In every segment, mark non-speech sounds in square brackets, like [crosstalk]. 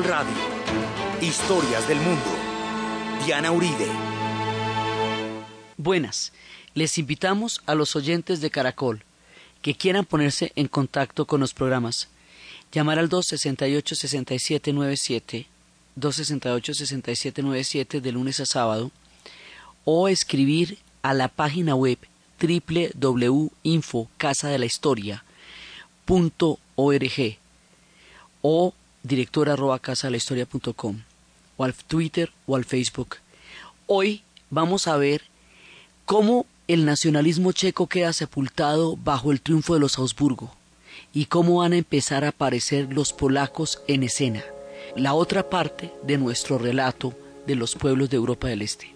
Radio. Historias del mundo. Diana Uribe. Buenas. Les invitamos a los oyentes de Caracol que quieran ponerse en contacto con los programas. Llamar al 268-6797, 268-6797 de lunes a sábado, o escribir a la página web www.infocasadelahistoria.org o director arroba com o al Twitter o al Facebook. Hoy vamos a ver cómo el nacionalismo checo queda sepultado bajo el triunfo de los Augsburgo y cómo van a empezar a aparecer los polacos en escena, la otra parte de nuestro relato de los pueblos de Europa del Este.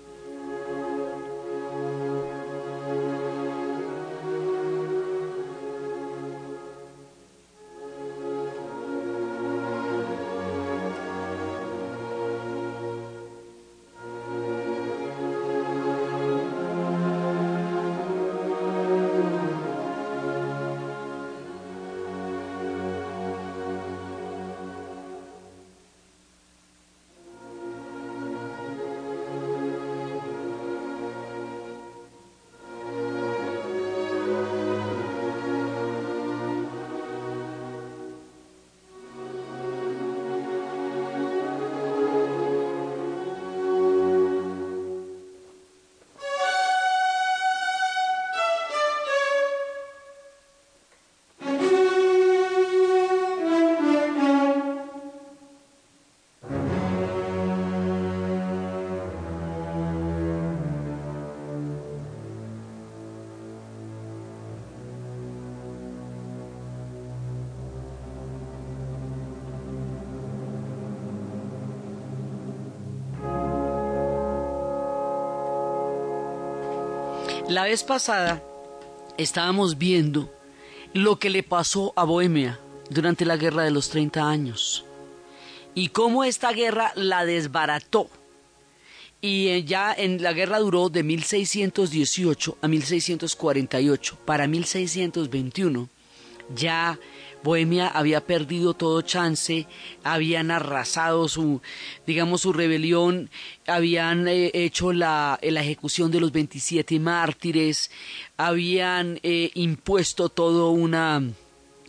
La vez pasada estábamos viendo lo que le pasó a Bohemia durante la Guerra de los 30 años y cómo esta guerra la desbarató. Y eh, ya en la guerra duró de 1618 a 1648. Para 1621 ya Bohemia había perdido todo chance, habían arrasado su, digamos, su rebelión, habían eh, hecho la, la, ejecución de los 27 mártires, habían eh, impuesto todo una,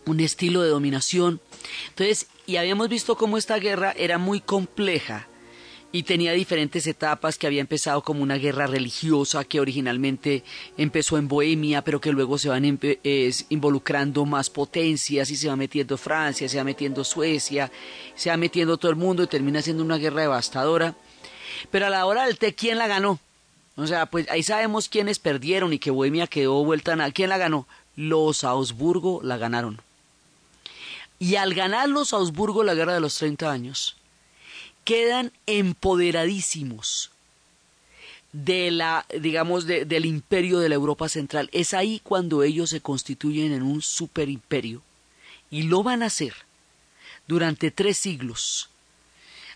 un estilo de dominación. Entonces, y habíamos visto cómo esta guerra era muy compleja y tenía diferentes etapas que había empezado como una guerra religiosa que originalmente empezó en Bohemia pero que luego se van involucrando más potencias y se va metiendo Francia, se va metiendo Suecia, se va metiendo todo el mundo y termina siendo una guerra devastadora. Pero a la hora del té, ¿quién la ganó? O sea, pues ahí sabemos quiénes perdieron y que Bohemia quedó vuelta a ¿Quién la ganó? Los Augsburgo la ganaron. Y al ganar los Augsburgo la guerra de los 30 años, quedan empoderadísimos de la, digamos, del imperio de la Europa Central. Es ahí cuando ellos se constituyen en un superimperio. Y lo van a hacer durante tres siglos,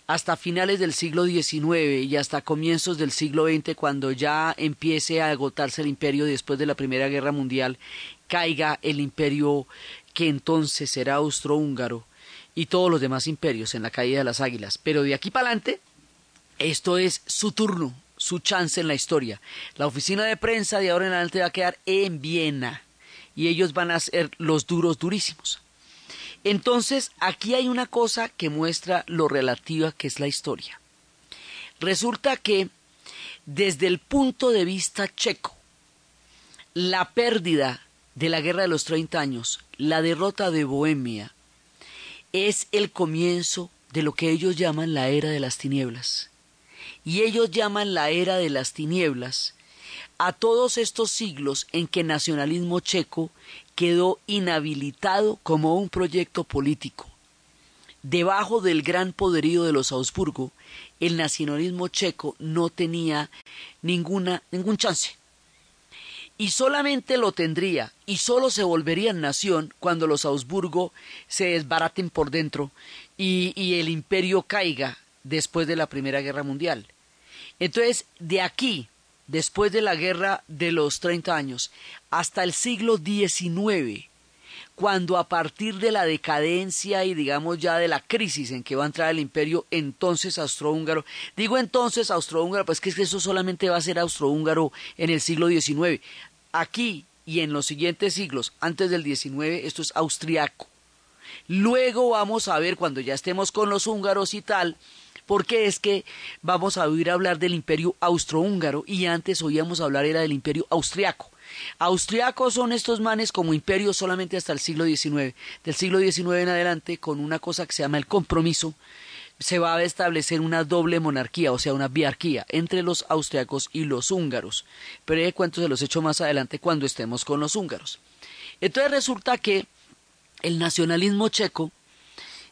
hasta finales del siglo XIX y hasta comienzos del siglo XX, cuando ya empiece a agotarse el imperio después de la Primera Guerra Mundial, caiga el imperio que entonces será austrohúngaro y todos los demás imperios en la caída de las águilas. Pero de aquí para adelante, esto es su turno, su chance en la historia. La oficina de prensa de ahora en adelante va a quedar en Viena y ellos van a ser los duros durísimos. Entonces, aquí hay una cosa que muestra lo relativa que es la historia. Resulta que, desde el punto de vista checo, la pérdida de la Guerra de los 30 años, la derrota de Bohemia, es el comienzo de lo que ellos llaman la era de las tinieblas. Y ellos llaman la era de las tinieblas a todos estos siglos en que el nacionalismo checo quedó inhabilitado como un proyecto político. Debajo del gran poderío de los Augsburgo, el nacionalismo checo no tenía ninguna, ningún chance y solamente lo tendría y solo se volvería nación cuando los Augsburgo se desbaraten por dentro y, y, el imperio caiga después de la Primera Guerra Mundial. Entonces, de aquí, después de la Guerra de los 30 años, hasta el siglo XIX, cuando a partir de la decadencia y digamos ya de la crisis en que va a entrar el imperio entonces austrohúngaro, digo entonces austrohúngaro, pues que es que eso solamente va a ser austrohúngaro en el siglo XIX. Aquí y en los siguientes siglos, antes del XIX, esto es austriaco. Luego vamos a ver, cuando ya estemos con los húngaros y tal, porque es que vamos a oír hablar del imperio austrohúngaro y antes oíamos hablar era del imperio austriaco. Austriacos son estos manes como imperio solamente hasta el siglo XIX. Del siglo XIX en adelante, con una cosa que se llama el compromiso, se va a establecer una doble monarquía, o sea, una biarquía entre los austriacos y los húngaros. Pero de cuento se los echo más adelante cuando estemos con los húngaros. Entonces resulta que el nacionalismo checo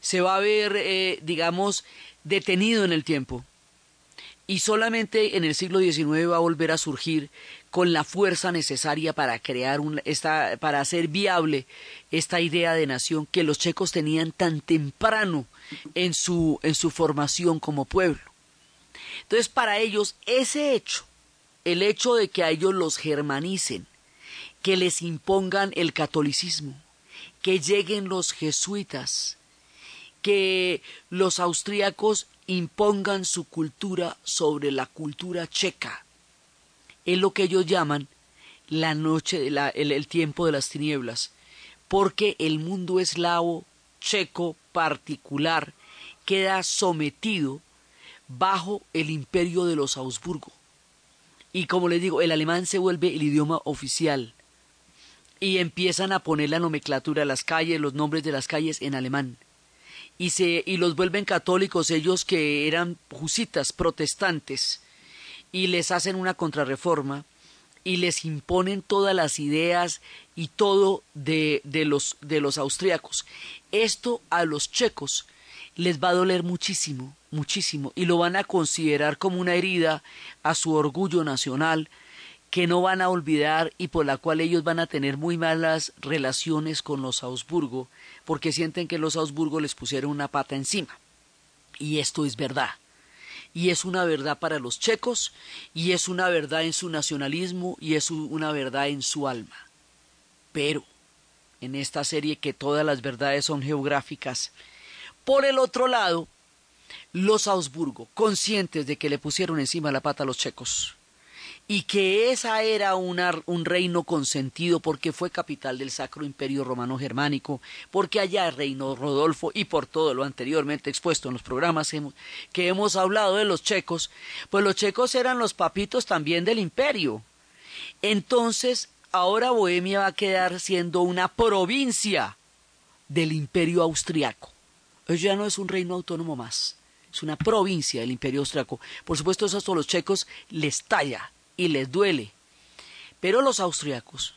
se va a ver, eh, digamos, detenido en el tiempo y solamente en el siglo XIX va a volver a surgir con la fuerza necesaria para crear un, esta, para hacer viable esta idea de nación que los checos tenían tan temprano en su, en su formación como pueblo. Entonces, para ellos, ese hecho, el hecho de que a ellos los germanicen, que les impongan el catolicismo, que lleguen los jesuitas, que los austríacos impongan su cultura sobre la cultura checa. Es lo que ellos llaman la noche, el, tiempo de las tinieblas, porque el mundo eslavo checo particular queda sometido bajo el imperio de los Augsburgo. Y como les digo, el alemán se vuelve el idioma oficial. Y empiezan a poner la nomenclatura de las calles, los nombres de las calles en alemán y, se, y los vuelven católicos ellos que eran jusitas, protestantes, y les hacen una contrarreforma y les imponen todas las ideas y todo de, de, los, de los austriacos. Esto a los checos les va a doler muchísimo, muchísimo, y lo van a considerar como una herida a su orgullo nacional, que no van a olvidar y por la cual ellos van a tener muy malas relaciones con los Augsburgo, porque sienten que los Augsburgo les pusieron una pata encima. Y esto es verdad. Y es una verdad para los checos, y es una verdad en su nacionalismo, y es una verdad en su alma. Pero, en esta serie que todas las verdades son geográficas, por el otro lado, los Augsburgo, conscientes de que le pusieron encima la pata a los checos, y que esa era un reino consentido porque fue capital del Sacro Imperio Romano Germánico, porque allá reinó Rodolfo y por todo lo anteriormente expuesto en los programas que hemos hablado de los checos, pues los checos eran los papitos también del imperio. Entonces, ahora Bohemia va a quedar siendo una provincia del imperio austriaco. Eso ya no es un reino autónomo más, es una provincia del imperio austriaco. Por supuesto, eso a los checos les talla y les duele. Pero los austriacos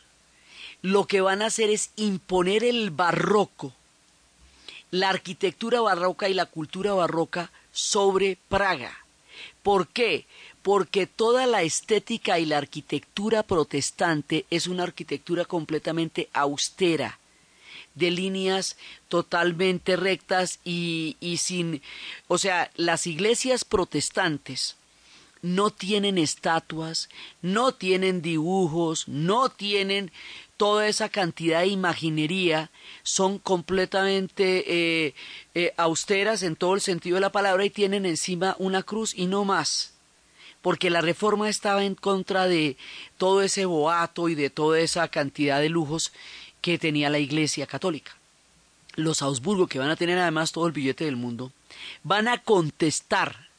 lo que van a hacer es imponer el barroco, la arquitectura barroca y la cultura barroca sobre Praga. ¿Por qué? Porque toda la estética y la arquitectura protestante es una arquitectura completamente austera, de líneas totalmente rectas y, y sin... O sea, las iglesias protestantes no tienen estatuas, no tienen dibujos, no tienen toda esa cantidad de imaginería, son completamente eh, eh, austeras en todo el sentido de la palabra y tienen encima una cruz y no más porque la reforma estaba en contra de todo ese boato y de toda esa cantidad de lujos que tenía la Iglesia católica. Los Augsburgo, que van a tener además todo el billete del mundo, van a contestar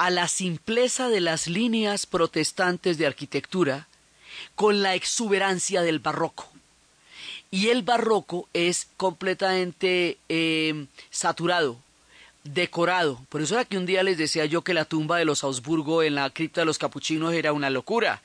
a la simpleza de las líneas protestantes de arquitectura con la exuberancia del barroco. Y el barroco es completamente eh, saturado, decorado. Por eso era que un día les decía yo que la tumba de los Augsburgo en la cripta de los capuchinos era una locura,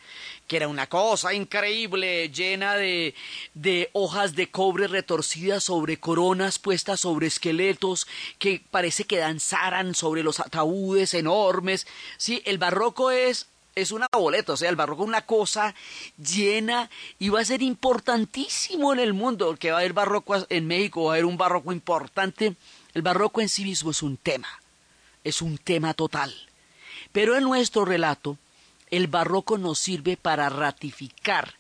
que era una cosa increíble, llena de, de hojas de cobre retorcidas sobre coronas puestas sobre esqueletos que parece que danzaran sobre los ataúdes enormes. Sí, el barroco es es una boleta, o sea, el barroco es una cosa llena y va a ser importantísimo en el mundo, porque va a haber barroco en México, va a haber un barroco importante el barroco en sí mismo es un tema, es un tema total. Pero en nuestro relato, el barroco nos sirve para ratificar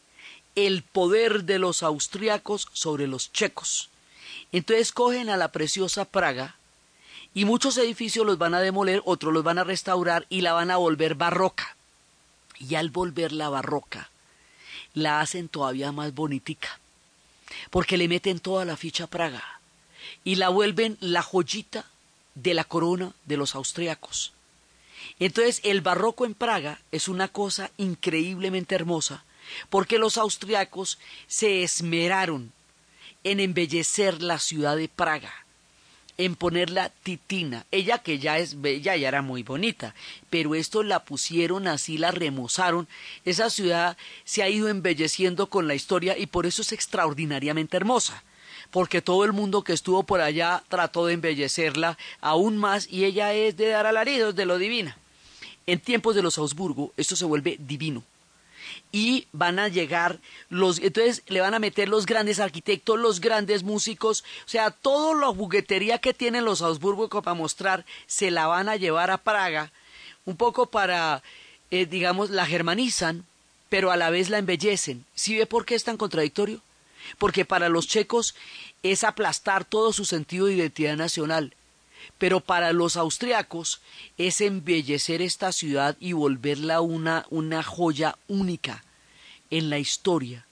el poder de los austriacos sobre los checos. Entonces cogen a la preciosa Praga y muchos edificios los van a demoler, otros los van a restaurar y la van a volver barroca. Y al volverla barroca, la hacen todavía más bonitica, porque le meten toda la ficha Praga y la vuelven la joyita de la corona de los austriacos. Entonces el barroco en Praga es una cosa increíblemente hermosa, porque los austriacos se esmeraron en embellecer la ciudad de Praga, en ponerla titina. Ella que ya es bella, ya era muy bonita, pero esto la pusieron así, la remozaron. Esa ciudad se ha ido embelleciendo con la historia y por eso es extraordinariamente hermosa porque todo el mundo que estuvo por allá trató de embellecerla aún más y ella es de dar alaridos de lo divina. En tiempos de los Augsburgo esto se vuelve divino y van a llegar los entonces le van a meter los grandes arquitectos, los grandes músicos, o sea, toda la juguetería que tienen los Augsburgo para mostrar se la van a llevar a Praga, un poco para eh, digamos la germanizan, pero a la vez la embellecen. ¿Sí ve por qué es tan contradictorio? porque para los checos es aplastar todo su sentido de identidad nacional, pero para los austriacos es embellecer esta ciudad y volverla una, una joya única en la historia.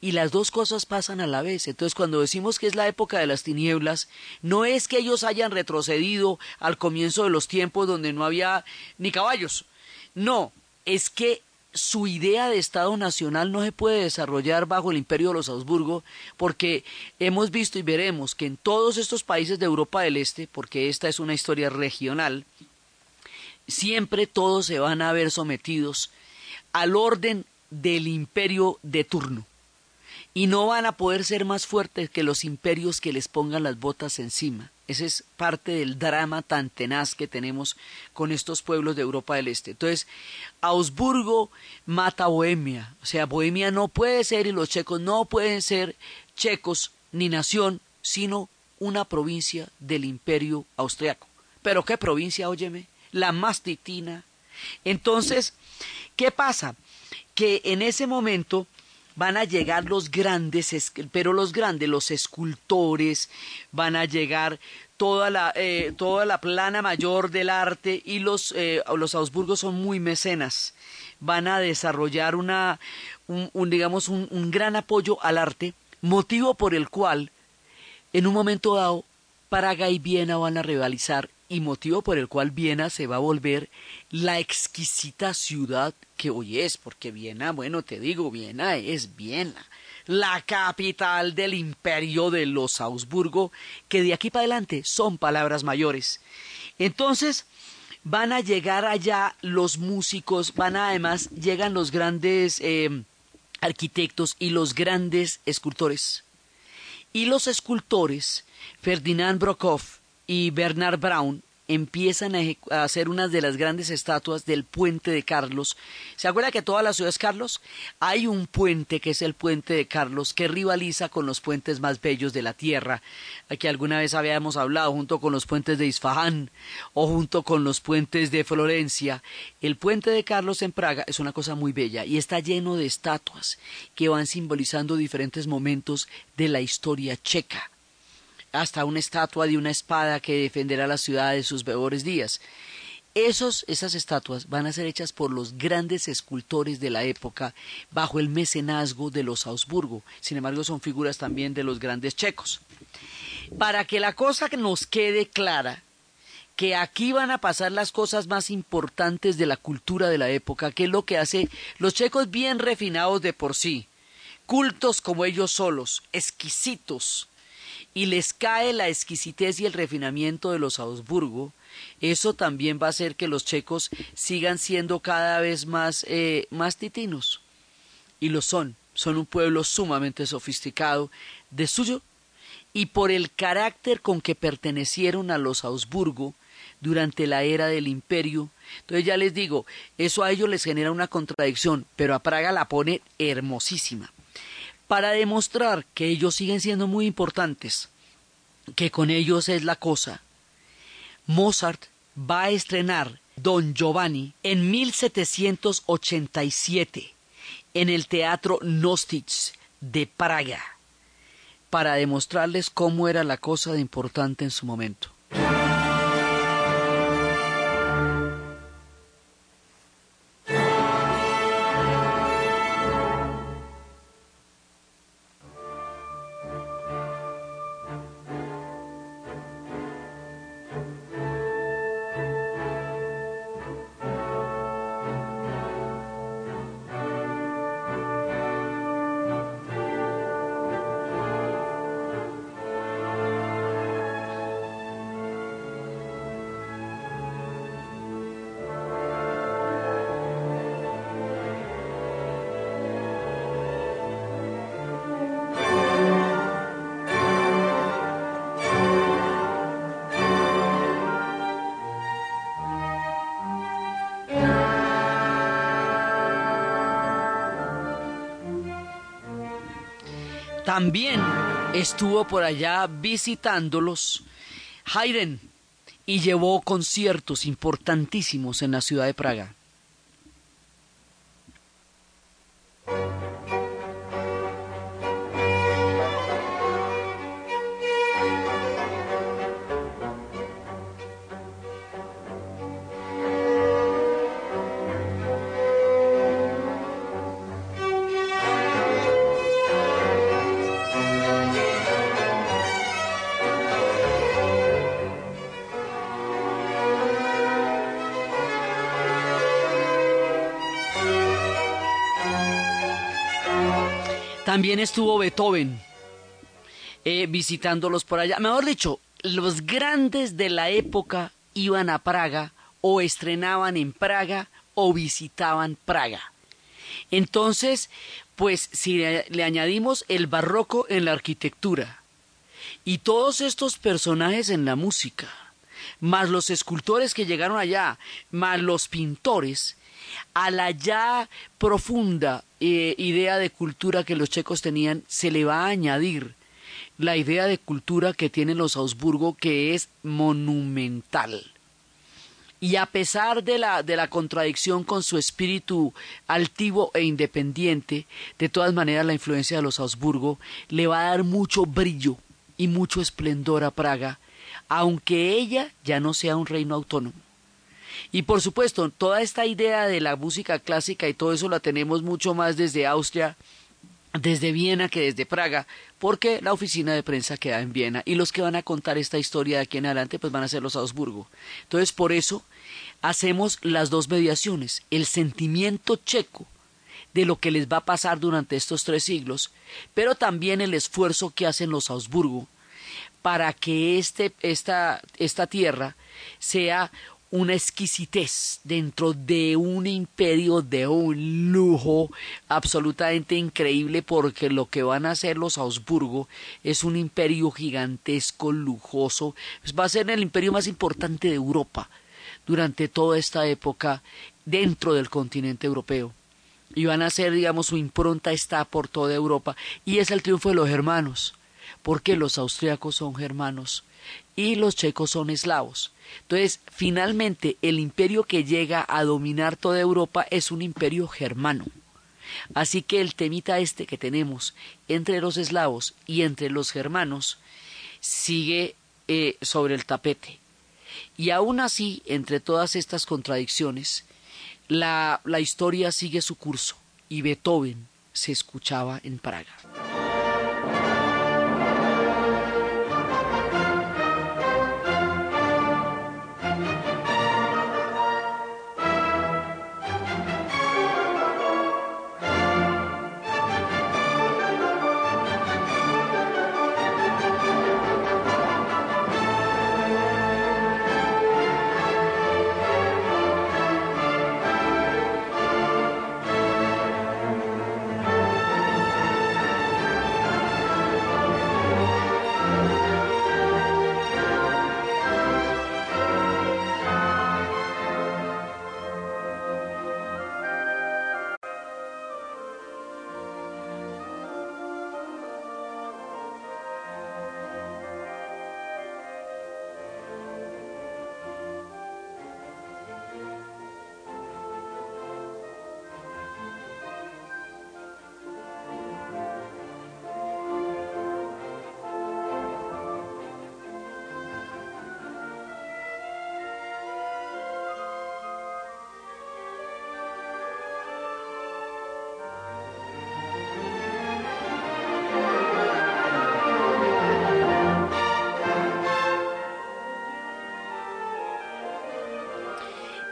Y las dos cosas pasan a la vez. Entonces, cuando decimos que es la época de las tinieblas, no es que ellos hayan retrocedido al comienzo de los tiempos donde no había ni caballos. No, es que su idea de Estado nacional no se puede desarrollar bajo el imperio de los Habsburgo porque hemos visto y veremos que en todos estos países de Europa del Este, porque esta es una historia regional, siempre todos se van a ver sometidos al orden del imperio de turno y no van a poder ser más fuertes que los imperios que les pongan las botas encima. Ese es parte del drama tan tenaz que tenemos con estos pueblos de Europa del Este. Entonces, Augsburgo mata a Bohemia. O sea, Bohemia no puede ser y los checos no pueden ser checos ni nación, sino una provincia del imperio austriaco. Pero qué provincia, óyeme, la más titina. Entonces, ¿qué pasa? Que en ese momento van a llegar los grandes, pero los grandes, los escultores, van a llegar toda la, eh, toda la plana mayor del arte y los, eh, los Augsburgos son muy mecenas. Van a desarrollar una, un, digamos, un, un gran apoyo al arte, motivo por el cual, en un momento dado, Praga y Viena van a rivalizar y motivo por el cual Viena se va a volver la exquisita ciudad que hoy es, porque Viena, bueno, te digo, Viena es Viena, la capital del imperio de los Augsburgo, que de aquí para adelante son palabras mayores. Entonces, van a llegar allá los músicos, van a, además, llegan los grandes eh, arquitectos y los grandes escultores. Y los escultores, Ferdinand Brokoff, y Bernard Brown empiezan a, hacer una de las grandes estatuas del puente de Carlos. ¿Se acuerda que toda la ciudad es Carlos? Hay un puente que es el puente de Carlos que rivaliza con los puentes más bellos de la tierra, que alguna vez habíamos hablado junto con los puentes de Isfahán o junto con los puentes de Florencia. El puente de Carlos en Praga es una cosa muy bella y está lleno de estatuas que van simbolizando diferentes momentos de la historia checa hasta una estatua de una espada que defenderá la ciudad de sus peores días. Esos, esas estatuas van a ser hechas por los grandes escultores de la época bajo el mecenazgo de los Augsburgo. Sin embargo, son figuras también de los grandes checos. Para que la cosa nos quede clara, que aquí van a pasar las cosas más importantes de la cultura de la época, que es lo que hace los checos bien refinados de por sí, cultos como ellos solos, exquisitos, y les cae la exquisitez y el refinamiento de los Augsburgo, eso también va a hacer que los checos sigan siendo cada vez más, eh, más titinos. Y lo son, son un pueblo sumamente sofisticado de suyo y por el carácter con que pertenecieron a los Augsburgo durante la era del imperio. Entonces ya les digo, eso a ellos les genera una contradicción, pero a Praga la pone hermosísima para demostrar que ellos siguen siendo muy importantes, que con ellos es la cosa, Mozart va a estrenar Don Giovanni en 1787 en el Teatro Nostitz de Praga para demostrarles cómo era la cosa de importante en su momento. También estuvo por allá visitándolos Haydn y llevó conciertos importantísimos en la ciudad de Praga. También estuvo Beethoven eh, visitándolos por allá. Mejor dicho, los grandes de la época iban a Praga o estrenaban en Praga o visitaban Praga. Entonces, pues si le, añadimos el barroco en la arquitectura y todos estos personajes en la música, más los escultores que llegaron allá, más los pintores, a la ya profunda eh, idea de cultura que los checos tenían, se le va a añadir la idea de cultura que tienen los Augsburgo, que es monumental. Y a pesar de la, de la contradicción con su espíritu altivo e independiente, de todas maneras la influencia de los Augsburgo le va a dar mucho brillo y mucho esplendor a Praga, aunque ella ya no sea un reino autónomo. Y por supuesto, toda esta idea de la música clásica y todo eso la tenemos mucho más desde Austria, desde Viena que desde Praga, porque la oficina de prensa queda en Viena y los que van a contar esta historia de aquí en adelante pues van a ser los Augsburgo. Entonces, por eso hacemos las dos mediaciones, el sentimiento checo de lo que les va a pasar durante estos tres siglos, pero también el esfuerzo que hacen los Augsburgo para que este, esta, esta tierra sea una exquisitez dentro de un imperio de un lujo absolutamente increíble porque lo que van a hacer los Augsburgo es un imperio gigantesco, lujoso, pues va a ser el imperio más importante de Europa durante toda esta época dentro del continente europeo. Y van a ser, digamos, su impronta está por toda Europa y es el triunfo de los germanos, porque los austriacos son germanos y los checos son eslavos. Entonces, finalmente, el imperio que llega a dominar toda Europa es un imperio germano. Así que el temita este que tenemos entre los eslavos y entre los germanos sigue eh, sobre el tapete. Y aún así, entre todas estas contradicciones, la, la historia sigue su curso y Beethoven se escuchaba en Praga.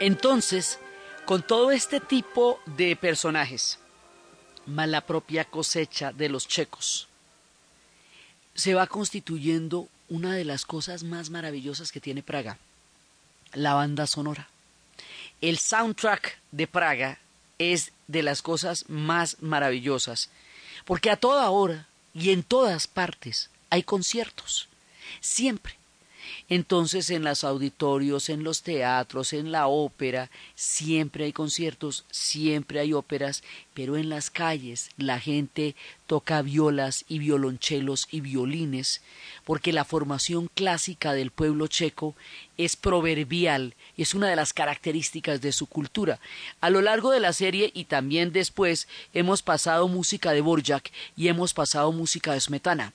Entonces, con todo este tipo de personajes, más la propia cosecha de los checos, se va constituyendo una de las cosas más maravillosas que tiene Praga, la banda sonora. El soundtrack de Praga es de las cosas más maravillosas, porque a toda hora y en todas partes hay conciertos, siempre. Entonces en los auditorios, en los teatros, en la ópera, siempre hay conciertos, siempre hay óperas, pero en las calles la gente toca violas y violonchelos y violines, porque la formación clásica del pueblo checo es proverbial, es una de las características de su cultura. A lo largo de la serie y también después hemos pasado música de Borjak y hemos pasado música de Smetana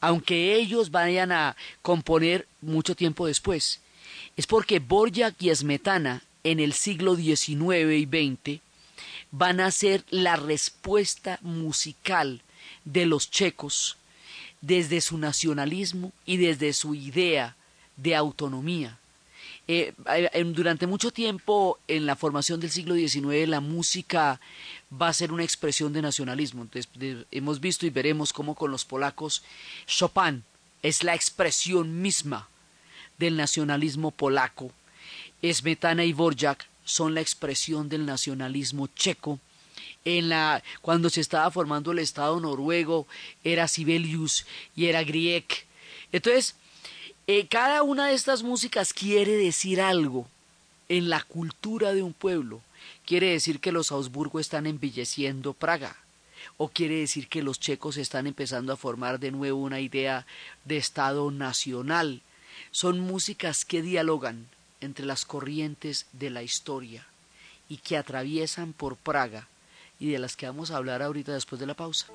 aunque ellos vayan a componer mucho tiempo después. Es porque Borjak y Smetana en el siglo XIX y XX van a ser la respuesta musical de los checos desde su nacionalismo y desde su idea de autonomía. Eh, durante mucho tiempo en la formación del siglo XIX la música va a ser una expresión de nacionalismo. Entonces, hemos visto y veremos cómo con los polacos Chopin es la expresión misma del nacionalismo polaco. Smetana y Borjak son la expresión del nacionalismo checo. Cuando se estaba formando el Estado noruego era Sibelius y era Grieg. Entonces, eh, cada una de estas músicas quiere decir algo en la cultura de un pueblo. Quiere decir que los Augsburgo están embelleciendo Praga. O quiere decir que los checos están empezando a formar de nuevo una idea de Estado nacional. Son músicas que dialogan entre las corrientes de la historia y que atraviesan por Praga y de las que vamos a hablar ahorita después de la pausa.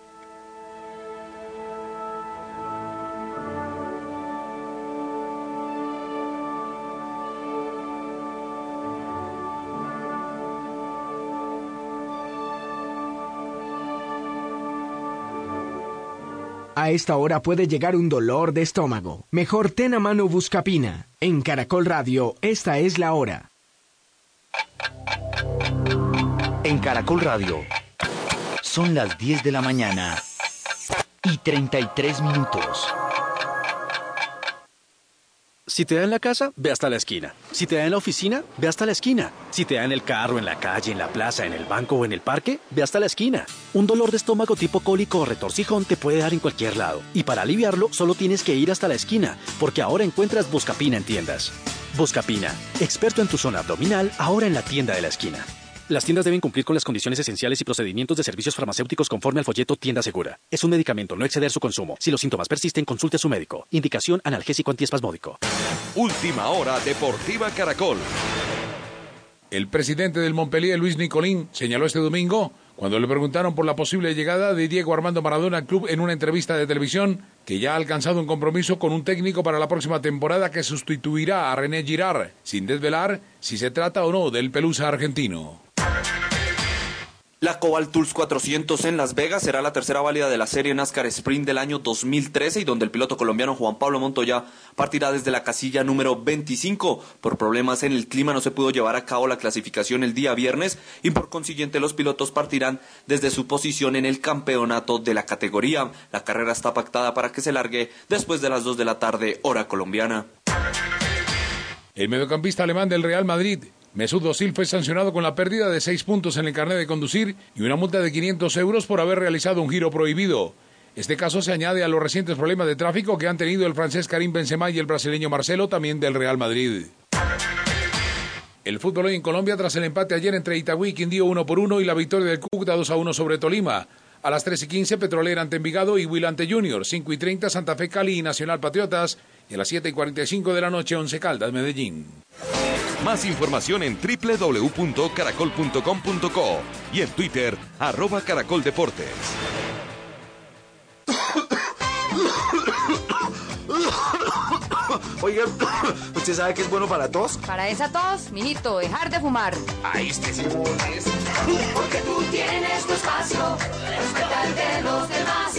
A esta hora puede llegar un dolor de estómago. Mejor ten a mano Buscapina. En Caracol Radio, esta es la hora. En Caracol Radio, son las 10 de la mañana y 33 minutos. Si te da en la casa, ve hasta la esquina. Si te da en la oficina, ve hasta la esquina. Si te da en el carro, en la calle, en la plaza, en el banco o en el parque, ve hasta la esquina. Un dolor de estómago tipo cólico o retorcijón te puede dar en cualquier lado. Y para aliviarlo, solo tienes que ir hasta la esquina, porque ahora encuentras Buscapina en tiendas. Buscapina, experto en tu zona abdominal, ahora en la tienda de la esquina. Las tiendas deben cumplir con las condiciones esenciales y procedimientos de servicios farmacéuticos conforme al folleto Tienda Segura. Es un medicamento, no exceder su consumo. Si los síntomas persisten, consulte a su médico. Indicación analgésico antiespasmódico. Última hora Deportiva Caracol. El presidente del Montpellier, Luis Nicolín, señaló este domingo, cuando le preguntaron por la posible llegada de Diego Armando Maradona al club en una entrevista de televisión, que ya ha alcanzado un compromiso con un técnico para la próxima temporada que sustituirá a René Girard, sin desvelar si se trata o no del pelusa argentino. La Cobalt Tools 400 en Las Vegas será la tercera válida de la serie NASCAR Sprint del año 2013 y donde el piloto colombiano Juan Pablo Montoya partirá desde la casilla número 25. Por problemas en el clima no se pudo llevar a cabo la clasificación el día viernes y por consiguiente los pilotos partirán desde su posición en el campeonato de la categoría. La carrera está pactada para que se largue después de las 2 de la tarde hora colombiana. El mediocampista alemán del Real Madrid, Mesut Özil fue sancionado con la pérdida de seis puntos en el carnet de conducir y una multa de 500 euros por haber realizado un giro prohibido. Este caso se añade a los recientes problemas de tráfico que han tenido el francés Karim Benzema y el brasileño Marcelo, también del Real Madrid. El fútbol hoy en Colombia tras el empate ayer entre Itagüí y Quindío 1 por 1 y la victoria del Cúcuta 2 a 1 sobre Tolima. A las 3 y 15 Petrolera ante Envigado y Will ante Junior. 5 y 30 Santa Fe Cali y Nacional Patriotas. Y a las 7 y 45 de la noche Once Caldas Medellín. Más información en www.caracol.com.co y en Twitter, arroba caracoldeportes. Oiga, ¿usted sabe que es bueno para tos? Para esa tos, mijito, dejar de fumar. Ahí este sí. Porque tú tienes tu espacio, respeta el de los demás.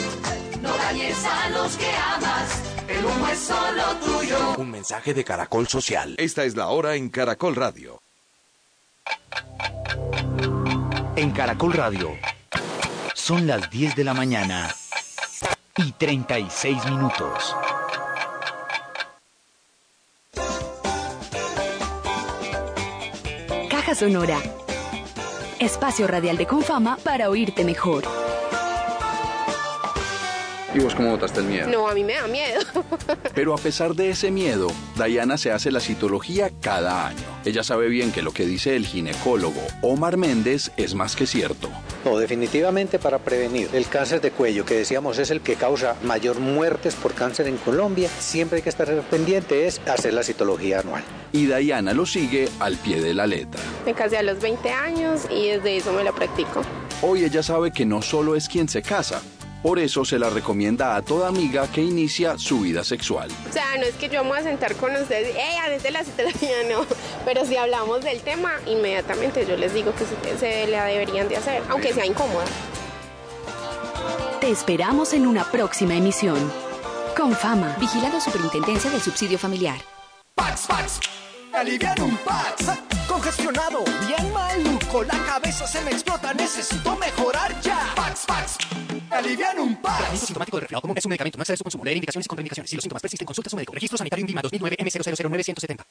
No dañes a los que amas. El humo es solo tuyo. Un mensaje de Caracol Social. Esta es la hora en Caracol Radio. En Caracol Radio. Son las 10 de la mañana y 36 minutos. Caja Sonora. Espacio radial de Confama para oírte mejor. ¿Y vos cómo votaste el miedo? No, a mí me da miedo. [laughs] Pero a pesar de ese miedo, Diana se hace la citología cada año. Ella sabe bien que lo que dice el ginecólogo Omar Méndez es más que cierto. No, definitivamente para prevenir el cáncer de cuello, que decíamos es el que causa mayor muertes por cáncer en Colombia, siempre hay que estar pendiente es hacer la citología anual. Y Diana lo sigue al pie de la letra. Me casé a los 20 años y desde eso me la practico. Hoy ella sabe que no solo es quien se casa, por eso se la recomienda a toda amiga que inicia su vida sexual. O sea, no es que yo me voy a sentar con ustedes, ella desde la citología [laughs] no, pero si hablamos del tema, inmediatamente yo les digo que se, se la deberían de hacer, aunque sea incómoda. Te esperamos en una próxima emisión. Con fama. Vigilado Superintendencia del Subsidio Familiar. Pax, Pax, alivian un Pax. Congestionado, bien maluco, la cabeza se me explota, necesito mejorar ya. Pax, Pax, alivian un Pax. Tratamiento sintomático de resfriado común es un medicamento, no excede su consumo, leer indicaciones y contraindicaciones. Si los síntomas persisten, consulta a su médico. Registro sanitario INVIMA 2009 M009170.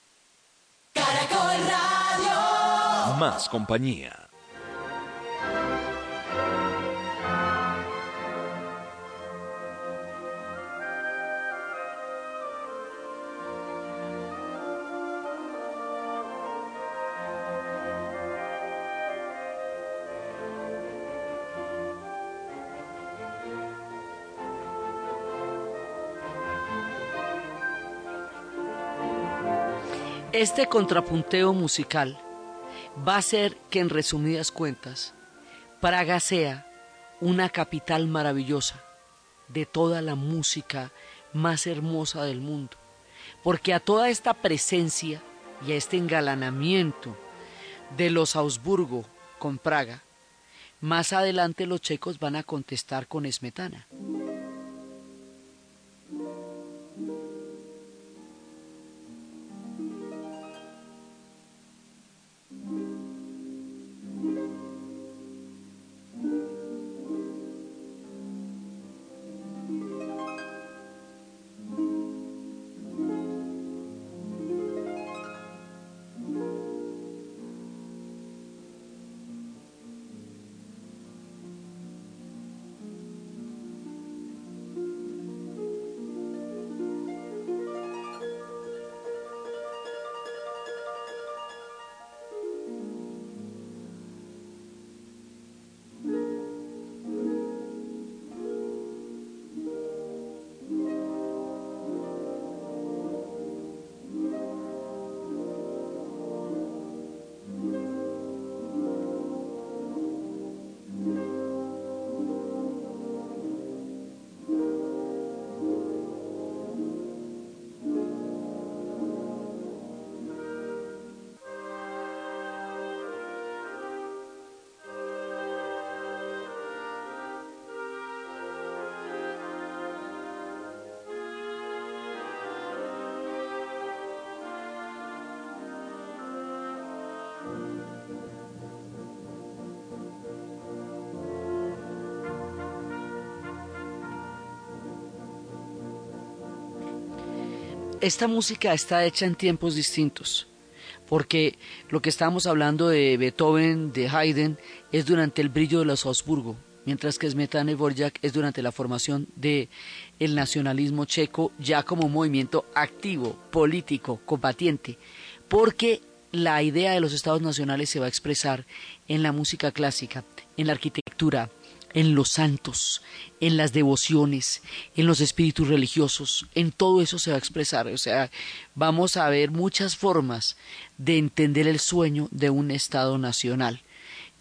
Caracol Radio. Más compañía. Este contrapunteo musical va a hacer que en resumidas cuentas Praga sea una capital maravillosa de toda la música más hermosa del mundo, porque a toda esta presencia y a este engalanamiento de los Augsburgo con Praga, más adelante los checos van a contestar con Esmetana. Esta música está hecha en tiempos distintos, porque lo que estamos hablando de Beethoven, de Haydn, es durante el brillo de los Habsburgo, mientras que Smetana Borjak es durante la formación del el nacionalismo checo ya como movimiento activo, político, combatiente, porque la idea de los estados nacionales se va a expresar en la música clásica, en la arquitectura, en los santos, en las devociones, en los espíritus religiosos, en todo eso se va a expresar. O sea, vamos a ver muchas formas de entender el sueño de un Estado nacional.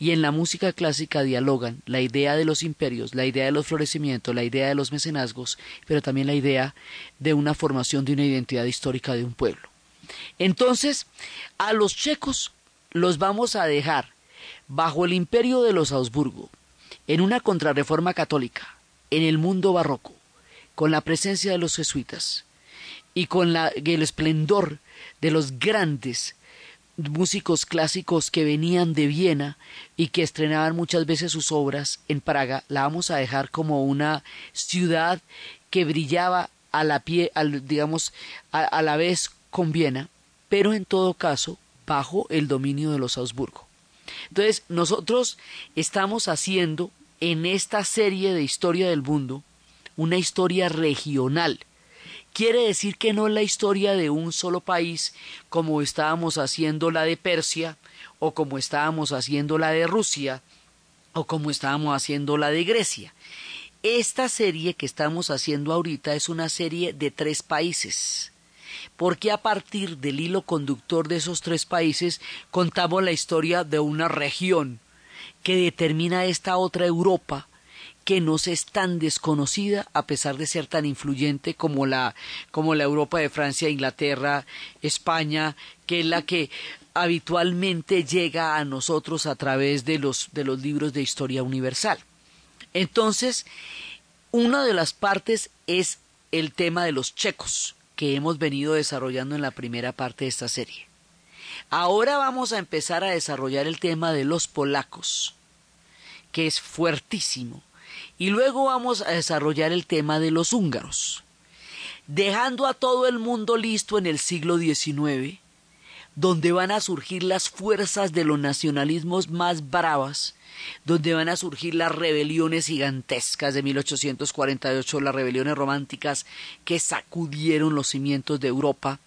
Y en la música clásica dialogan la idea de los imperios, la idea de los florecimientos, la idea de los mecenazgos, pero también la idea de una formación de una identidad histórica de un pueblo. Entonces, a los checos los vamos a dejar bajo el imperio de los Habsburgo, en una contrarreforma católica, en el mundo barroco, con la presencia de los jesuitas y con el esplendor de los grandes músicos clásicos que venían de Viena y que estrenaban muchas veces sus obras en Praga, la vamos a dejar como una ciudad que brillaba a la pie, al, digamos, a, a la vez con Viena, pero en todo caso bajo el dominio de los Augsburgo. Entonces, nosotros estamos haciendo en esta serie de historia del mundo una historia regional. Quiere decir que no es la historia de un solo país como estábamos haciendo la de Persia o como estábamos haciendo la de Rusia o como estábamos haciendo la de Grecia. Esta serie que estamos haciendo ahorita es una serie de tres países porque a partir del hilo conductor de esos tres países contamos la historia de una región que determina esta otra Europa que nos es tan desconocida a pesar de ser tan influyente como la como la Europa de Francia, Inglaterra, España, que es la que habitualmente llega a nosotros a través de los de los libros de historia universal. Entonces, una de las partes es el tema de los checos que hemos venido desarrollando en la primera parte de esta serie. Ahora vamos a empezar a desarrollar el tema de los polacos, que es fuertísimo, y luego vamos a desarrollar el tema de los húngaros, dejando a todo el mundo listo en el siglo XIX, donde van a surgir las fuerzas de los nacionalismos más bravas, donde van a surgir las rebeliones gigantescas de 1848, las rebeliones románticas que sacudieron los cimientos de Europa,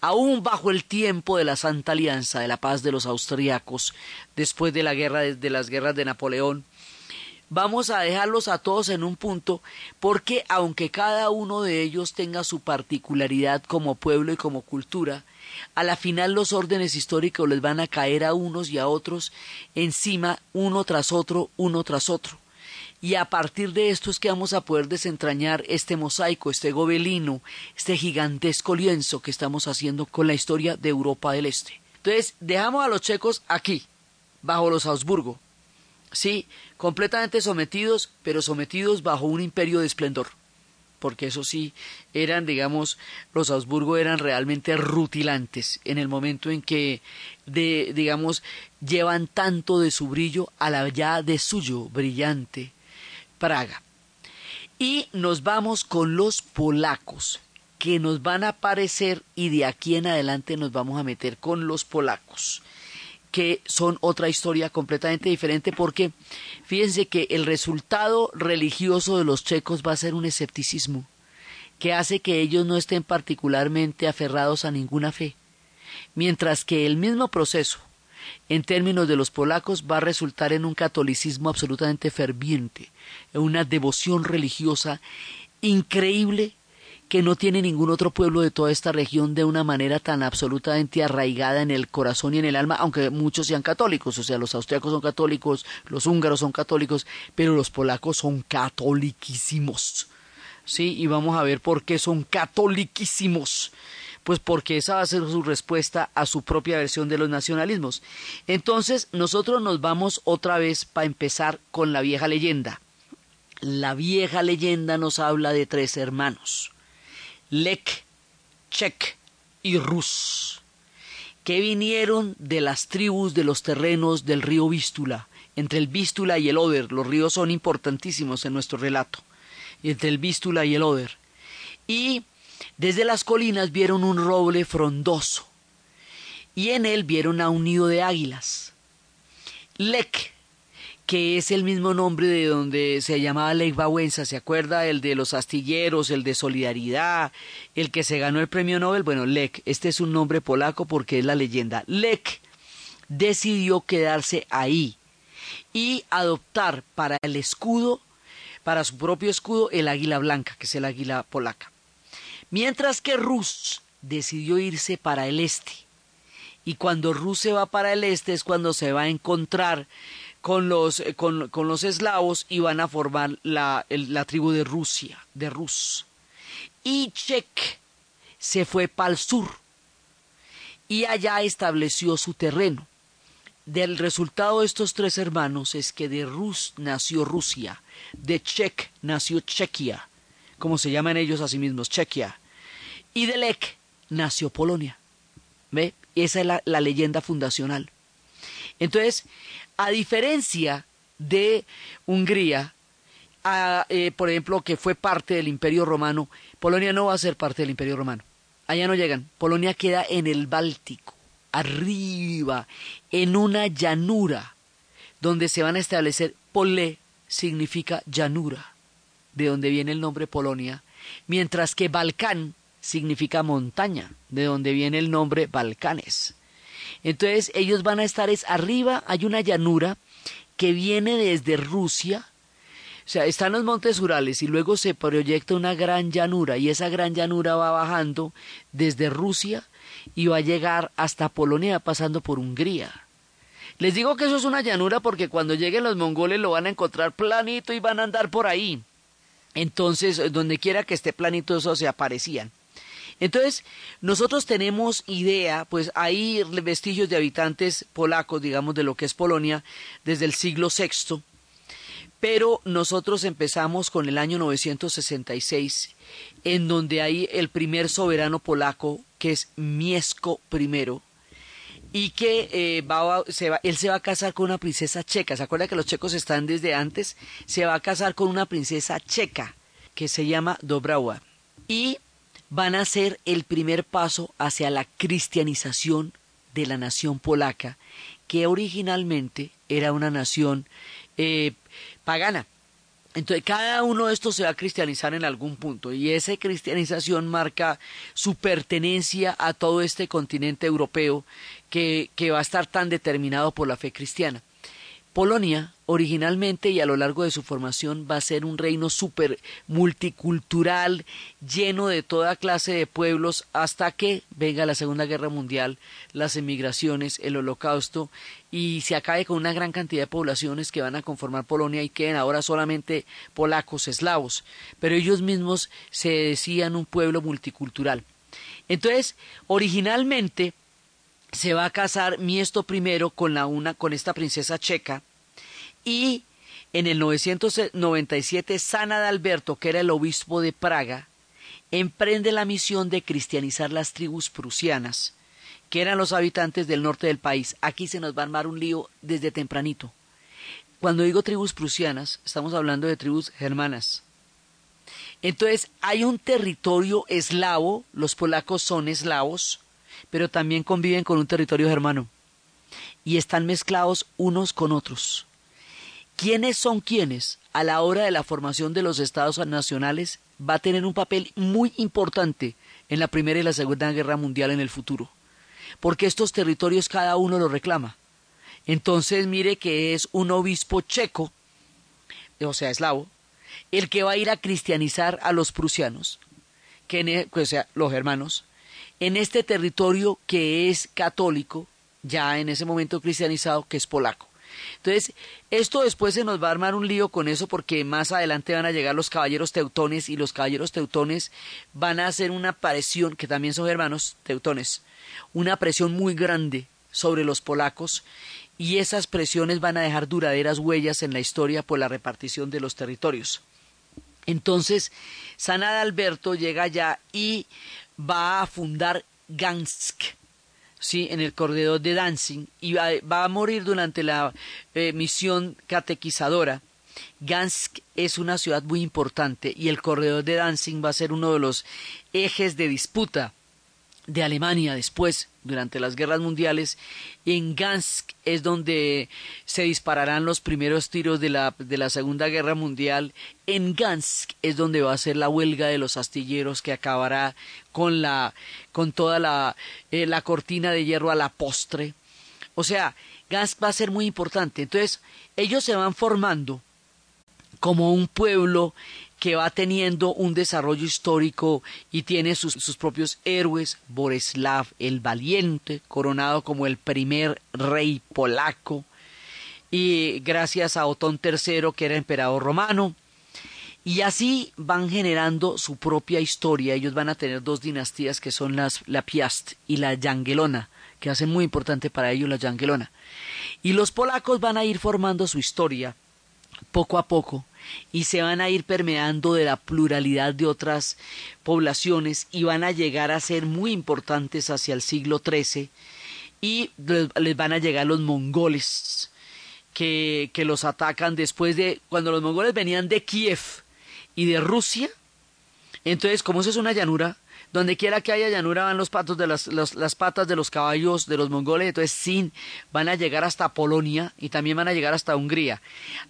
aún bajo el tiempo de la Santa Alianza, de la paz de los austriacos, después de la guerra de las guerras de Napoleón, vamos a dejarlos a todos en un punto porque aunque cada uno de ellos tenga su particularidad como pueblo y como cultura, a la final los órdenes históricos les van a caer a unos y a otros encima, uno tras otro, uno tras otro. Y a partir de esto es que vamos a poder desentrañar este mosaico, este gobelino, este gigantesco lienzo que estamos haciendo con la historia de Europa del Este. Entonces, dejamos a los checos aquí, bajo los Habsburgo, sí, completamente sometidos, pero sometidos bajo un imperio de esplendor porque eso sí, eran, digamos, los Habsburgo eran realmente rutilantes en el momento en que, de, digamos, llevan tanto de su brillo a la ya de suyo brillante Praga. Y nos vamos con los polacos, que nos van a aparecer y de aquí en adelante nos vamos a meter con los polacos que son otra historia completamente diferente porque fíjense que el resultado religioso de los checos va a ser un escepticismo que hace que ellos no estén particularmente aferrados a ninguna fe, mientras que el mismo proceso en términos de los polacos va a resultar en un catolicismo absolutamente ferviente, en una devoción religiosa increíble que no tiene ningún otro pueblo de toda esta región de una manera tan absolutamente arraigada en el corazón y en el alma, aunque muchos sean católicos, o sea, los austriacos son católicos, los húngaros son católicos, pero los polacos son catoliquísimos. Sí, y vamos a ver por qué son catoliquísimos. Pues porque esa va a ser su respuesta a su propia versión de los nacionalismos. Entonces, nosotros nos vamos otra vez para empezar con la vieja leyenda. La vieja leyenda nos habla de tres hermanos Lek, Chek y Rus, que vinieron de las tribus de los terrenos del río Vístula. Entre el Vístula y el Oder, los ríos son importantísimos en nuestro relato, entre el Vístula y el Oder. Y desde las colinas vieron un roble frondoso, y en él vieron a un nido de águilas. Lek que es el mismo nombre de donde se llamaba Lech Wałęsa, ¿se acuerda? El de los astilleros, el de Solidaridad, el que se ganó el premio Nobel. Bueno, Lech, este es un nombre polaco porque es la leyenda. Lech decidió quedarse ahí y adoptar para el escudo, para su propio escudo, el águila blanca, que es el águila polaca. Mientras que Rus decidió irse para el este. Y cuando Rus se va para el este es cuando se va a encontrar con los, eh, con, con los eslavos y van a formar la, la tribu de Rusia, de Rus. Y Chek se fue para el sur y allá estableció su terreno. Del resultado de estos tres hermanos es que de Rus nació Rusia, de Chek nació Chequia, como se llaman ellos a sí mismos, Chequia, y de Lek nació Polonia. ¿Ve? Esa es la, la leyenda fundacional. Entonces, a diferencia de Hungría, eh, por ejemplo, que fue parte del Imperio Romano, Polonia no va a ser parte del Imperio Romano. Allá no llegan. Polonia queda en el Báltico, arriba, en una llanura, donde se van a establecer. Pole significa llanura, de donde viene el nombre Polonia, mientras que Balcán significa montaña, de donde viene el nombre Balcanes. Entonces ellos van a estar es arriba, hay una llanura que viene desde Rusia, o sea, están los montes Urales y luego se proyecta una gran llanura y esa gran llanura va bajando desde Rusia y va a llegar hasta Polonia pasando por Hungría. Les digo que eso es una llanura porque cuando lleguen los mongoles lo van a encontrar planito y van a andar por ahí. Entonces, donde quiera que esté planito, eso se aparecían. Entonces, nosotros tenemos idea, pues hay vestigios de habitantes polacos, digamos, de lo que es Polonia, desde el siglo VI, pero nosotros empezamos con el año 966, en donde hay el primer soberano polaco, que es Miesco I, y que eh, se va, él se va a casar con una princesa checa. ¿Se acuerda que los checos están desde antes? Se va a casar con una princesa checa que se llama Dobrawa. Y van a ser el primer paso hacia la cristianización de la nación polaca, que originalmente era una nación eh, pagana. Entonces, cada uno de estos se va a cristianizar en algún punto y esa cristianización marca su pertenencia a todo este continente europeo que, que va a estar tan determinado por la fe cristiana. Polonia, originalmente y a lo largo de su formación, va a ser un reino súper multicultural, lleno de toda clase de pueblos, hasta que venga la Segunda Guerra Mundial, las emigraciones, el holocausto, y se acabe con una gran cantidad de poblaciones que van a conformar Polonia y queden ahora solamente polacos, eslavos, pero ellos mismos se decían un pueblo multicultural. Entonces, originalmente, se va a casar Miesto I con, la una, con esta princesa checa y en el 997 San Adalberto, que era el obispo de Praga, emprende la misión de cristianizar las tribus prusianas, que eran los habitantes del norte del país. Aquí se nos va a armar un lío desde tempranito. Cuando digo tribus prusianas, estamos hablando de tribus germanas. Entonces, hay un territorio eslavo, los polacos son eslavos, pero también conviven con un territorio germano y están mezclados unos con otros. ¿Quiénes son quiénes a la hora de la formación de los estados nacionales? Va a tener un papel muy importante en la Primera y la Segunda Guerra Mundial en el futuro, porque estos territorios cada uno los reclama. Entonces mire que es un obispo checo, o sea, eslavo, el que va a ir a cristianizar a los prusianos, que e, o sea, los germanos, en este territorio que es católico, ya en ese momento cristianizado, que es polaco. Entonces, esto después se nos va a armar un lío con eso porque más adelante van a llegar los caballeros teutones y los caballeros teutones van a hacer una presión, que también son hermanos teutones, una presión muy grande sobre los polacos y esas presiones van a dejar duraderas huellas en la historia por la repartición de los territorios. Entonces, San Adalberto llega allá y va a fundar Gansk, ¿sí? en el corredor de Danzig, y va, a morir durante la eh, misión catequizadora. Gansk es una ciudad muy importante y el corredor de Danzig va a ser uno de los ejes de disputa de Alemania después, durante las guerras mundiales. En Gansk es donde se dispararán los primeros tiros de la, de la Segunda Guerra Mundial. En Gansk es donde va a ser la huelga de los astilleros que acabará con, la, con toda la, eh, la cortina de hierro a la postre. O sea, Gansk va a ser muy importante. Entonces, ellos se van formando como un pueblo que va teniendo un desarrollo histórico y tiene sus, sus, propios héroes, Boreslav el Valiente, coronado como el primer rey polaco, y gracias a Otón III, que era emperador romano, y así van generando su propia historia. Ellos van a tener dos dinastías que son las, la Piast y la Yangelona, que hacen muy importante para ellos la Yangelona. Y los polacos van a ir formando su historia poco a poco y se van a ir permeando de la pluralidad de otras poblaciones y van a llegar a ser muy importantes hacia el siglo XIII y les, van a llegar los mongoles que, que los atacan después de cuando los mongoles venían de Kiev y de Rusia. Entonces, como eso es una llanura, donde quiera que haya llanura van los patos de las, las patas de los caballos de los mongoles, entonces sin van a llegar hasta Polonia y también van a llegar hasta Hungría.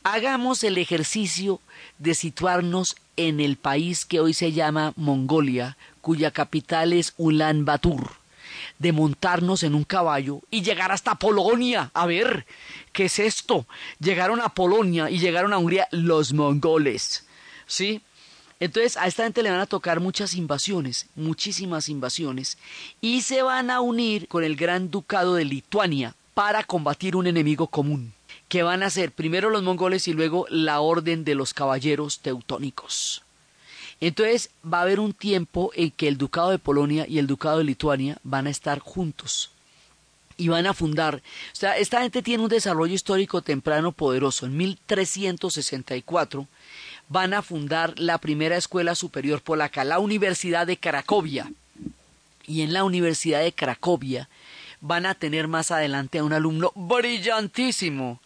Hagamos el ejercicio de situarnos en el país que hoy se llama Mongolia, cuya capital es Ulan Batur, de montarnos en un caballo y llegar hasta Polonia. A ver, ¿qué es esto? Llegaron a Polonia y llegaron a Hungría los mongoles. ¿Sí? Entonces a esta gente le van a tocar muchas invasiones, muchísimas invasiones, y se van a unir con el Gran Ducado de Lituania para combatir un enemigo común, que van a ser primero los mongoles y luego la Orden de los Caballeros Teutónicos. Entonces va a haber un tiempo en que el Ducado de Polonia y el Ducado de Lituania van a estar juntos y van a fundar. O sea, esta gente tiene un desarrollo histórico temprano poderoso. En 1364 van a fundar la primera escuela superior polaca, la Universidad de Cracovia. Y en la Universidad de Cracovia van a tener más adelante a un alumno brillantísimo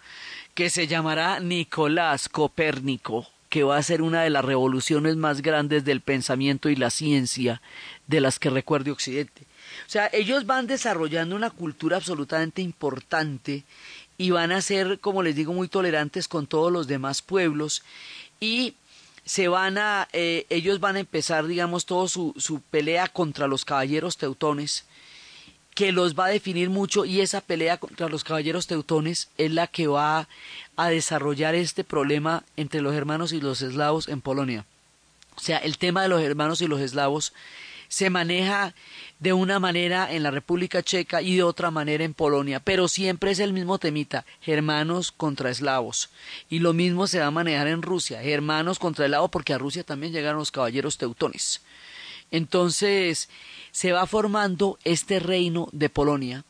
que se llamará Nicolás Copérnico, que va a ser una de las revoluciones más grandes del pensamiento y la ciencia de las que recuerde Occidente. O sea, ellos van desarrollando una cultura absolutamente importante y van a ser, como les digo, muy tolerantes con todos los demás pueblos y se van a, eh, ellos van a empezar, digamos, todo su, su pelea contra los caballeros teutones, que los va a definir mucho y esa pelea contra los caballeros teutones es la que va a desarrollar este problema entre los hermanos y los eslavos en Polonia. O sea, el tema de los hermanos y los eslavos se maneja de una manera en la República Checa y de otra manera en Polonia, pero siempre es el mismo temita, germanos contra eslavos. Y lo mismo se va a manejar en Rusia, germanos contra eslavos, porque a Rusia también llegaron los caballeros teutones. Entonces, se va formando este reino de Polonia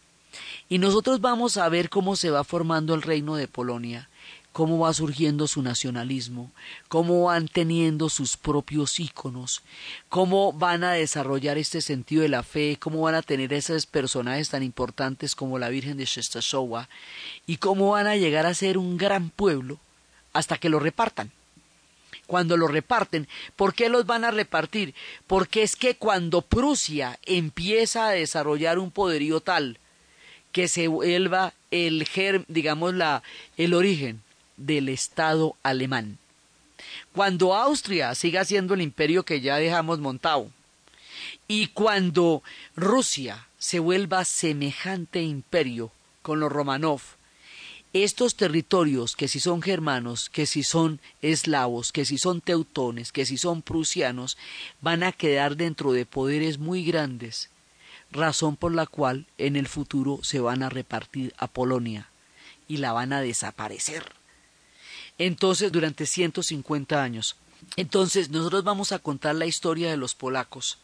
y nosotros vamos a ver cómo se va formando el reino de Polonia, cómo va surgiendo su nacionalismo, cómo van teniendo sus propios íconos, cómo van a desarrollar este sentido de la fe, cómo van a tener esos personajes tan importantes como la Virgen de Shestasowa y cómo van a llegar a ser un gran pueblo hasta que lo repartan cuando lo reparten. ¿Por qué los van a repartir? Porque es que cuando Prusia empieza a desarrollar un poderío tal que se vuelva el germ, digamos la el origen del Estado alemán. Cuando Austria siga siendo el imperio que ya dejamos montado y cuando Rusia se vuelva semejante imperio con los Romanov, estos territorios, que si son germanos, que si son eslavos, que si son teutones, que si son prusianos, van a quedar dentro de poderes muy grandes, razón por la cual en el futuro se van a repartir a Polonia y la van a desaparecer. Entonces, durante 150 años. Entonces, nosotros vamos a contar la historia de los polacos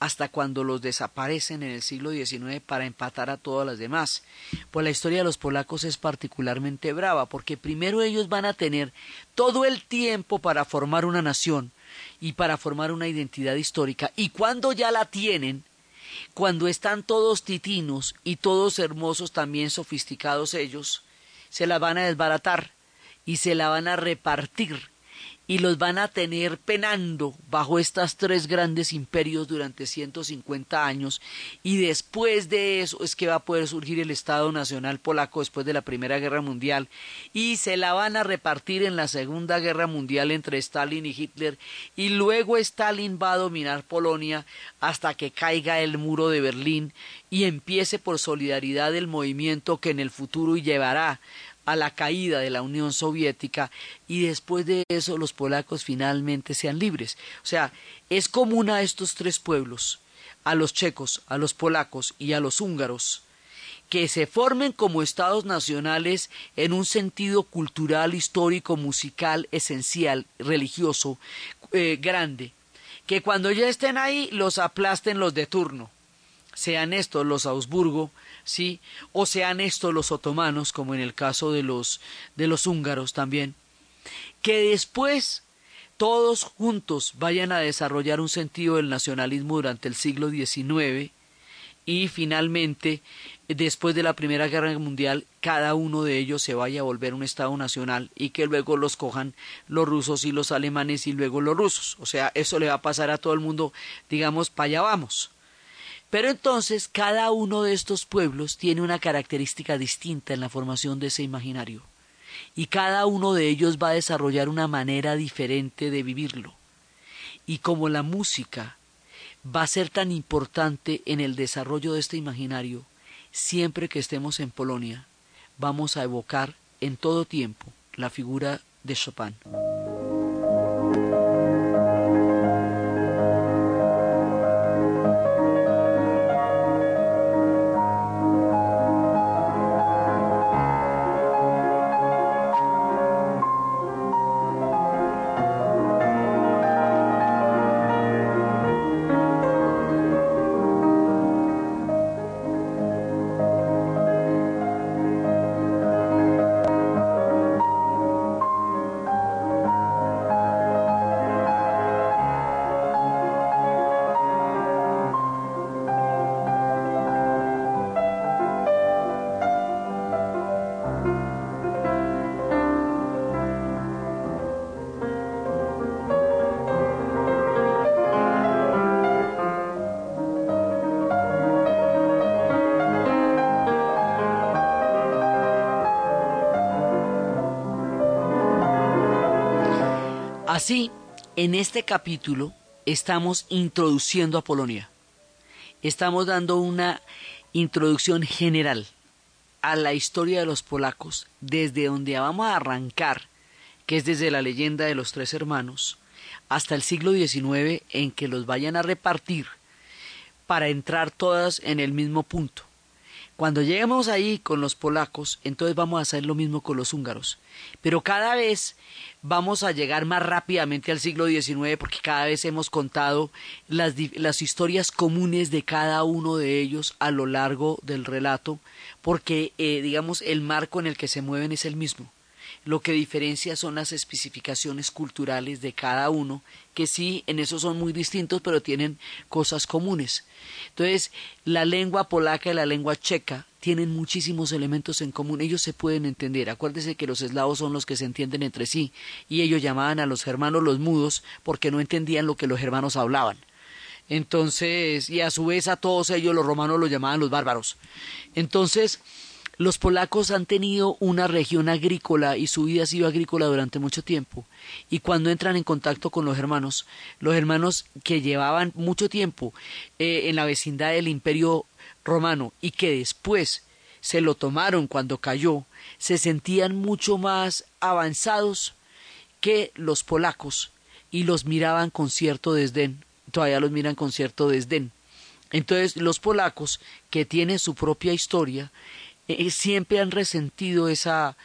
hasta cuando los desaparecen en el siglo XIX para empatar a todas las demás. Pues la historia de los polacos es particularmente brava, porque primero ellos van a tener todo el tiempo para formar una nación y para formar una identidad histórica, y cuando ya la tienen, cuando están todos titinos y todos hermosos, también sofisticados ellos, se la van a desbaratar y se la van a repartir y los van a tener penando bajo estas tres grandes imperios durante 150 años. Y después de eso es que va a poder surgir el Estado Nacional Polaco después de la Primera Guerra Mundial. Y se la van a repartir en la Segunda Guerra Mundial entre Stalin y Hitler. Y luego Stalin va a dominar Polonia hasta que caiga el muro de Berlín y empiece por solidaridad el movimiento que en el futuro llevará a la caída de la Unión Soviética y después de eso los polacos finalmente sean libres. O sea, es común a estos tres pueblos, a los checos, a los polacos y a los húngaros, que se formen como estados nacionales en un sentido cultural, histórico, musical, esencial, religioso, eh, grande, que cuando ya estén ahí los aplasten los de turno sean estos los Augsburgo, sí, o sean estos los otomanos, como en el caso de los de los húngaros también, que después todos juntos vayan a desarrollar un sentido del nacionalismo durante el siglo XIX y finalmente, después de la Primera Guerra Mundial, cada uno de ellos se vaya a volver un Estado nacional y que luego los cojan los rusos y los alemanes y luego los rusos. O sea, eso le va a pasar a todo el mundo, digamos, para allá vamos. Pero entonces cada uno de estos pueblos tiene una característica distinta en la formación de ese imaginario. Y cada uno de ellos va a desarrollar una manera diferente de vivirlo. Y como la música va a ser tan importante en el desarrollo de este imaginario, siempre que estemos en Polonia, vamos a evocar en todo tiempo la figura de Chopin. Así, en este capítulo estamos introduciendo a Polonia. Estamos dando una introducción general a la historia de los polacos, desde donde vamos a arrancar, que es desde la leyenda de los tres hermanos, hasta el siglo XIX en que los vayan a repartir para entrar todas en el mismo punto. Cuando lleguemos ahí con los polacos, entonces vamos a hacer lo mismo con los húngaros. Pero cada vez vamos a llegar más rápidamente al siglo XIX porque cada vez hemos contado las, las historias comunes de cada uno de ellos a lo largo del relato, porque, eh, digamos, el marco en el que se mueven es el mismo. Lo que diferencia son las especificaciones culturales de cada uno, que sí, en eso son muy distintos, pero tienen cosas comunes. Entonces, la lengua polaca y la lengua checa tienen muchísimos elementos en común. Ellos se pueden entender. Acuérdese que los eslavos son los que se entienden entre sí, y ellos llamaban a los germanos los mudos porque no entendían lo que los germanos hablaban. Entonces, y a su vez a todos ellos los romanos los llamaban los bárbaros. Entonces, los polacos han tenido una región agrícola y su vida ha sido agrícola durante mucho tiempo. Y cuando entran en contacto con los hermanos, los hermanos que llevaban mucho tiempo eh, en la vecindad del imperio romano y que después se lo tomaron cuando cayó, se sentían mucho más avanzados que los polacos y los miraban con cierto desdén. Todavía los miran con cierto desdén. Entonces los polacos, que tienen su propia historia, eh, siempre han resentido esa,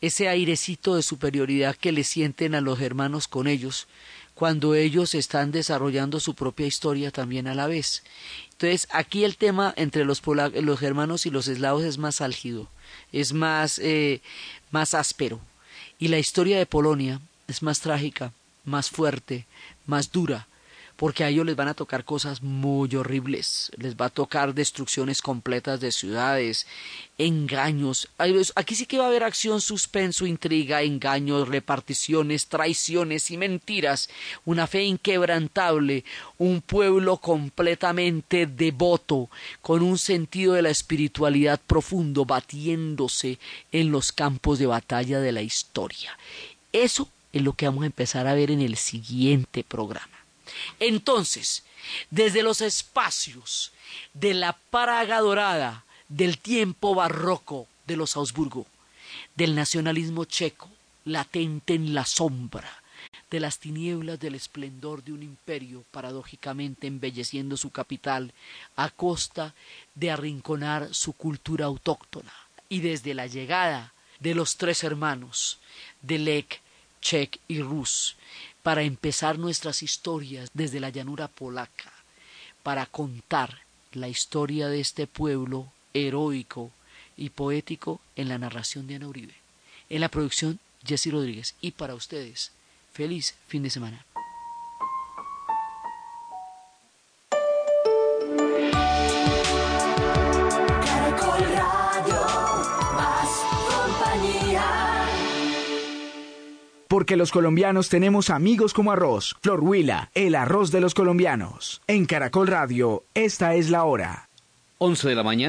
ese airecito de superioridad que le sienten a los hermanos con ellos, cuando ellos están desarrollando su propia historia también a la vez. Entonces, aquí el tema entre los, los germanos y los eslavos es más álgido, es más, eh, más áspero. Y la historia de Polonia es más trágica, más fuerte, más dura, porque a ellos les van a tocar cosas muy horribles, les va a tocar destrucciones completas de ciudades, engaños. Aquí sí que va a haber acción, suspenso, intriga, engaños, reparticiones, traiciones y mentiras, una fe inquebrantable, un pueblo completamente devoto, con un sentido de la espiritualidad profundo, batiéndose en los campos de batalla de la historia. Eso es lo que vamos a empezar a ver en el siguiente programa. Entonces, desde los espacios de la Praga dorada, del tiempo barroco de los Augsburgo, del nacionalismo checo, latente en la sombra, de las tinieblas del esplendor de un imperio paradójicamente embelleciendo su capital a costa de arrinconar su cultura autóctona, y desde la llegada de los tres hermanos, de Lech, Chek y Rus, para empezar nuestras historias desde la llanura polaca, para contar la historia de este pueblo heroico y poético en la narración de Ana Uribe. En la producción, Jesse Rodríguez. Y para ustedes, feliz fin de semana. Porque los colombianos tenemos amigos como arroz. Flor Huila, el arroz de los colombianos. En Caracol Radio, esta es la hora. 11 de la mañana.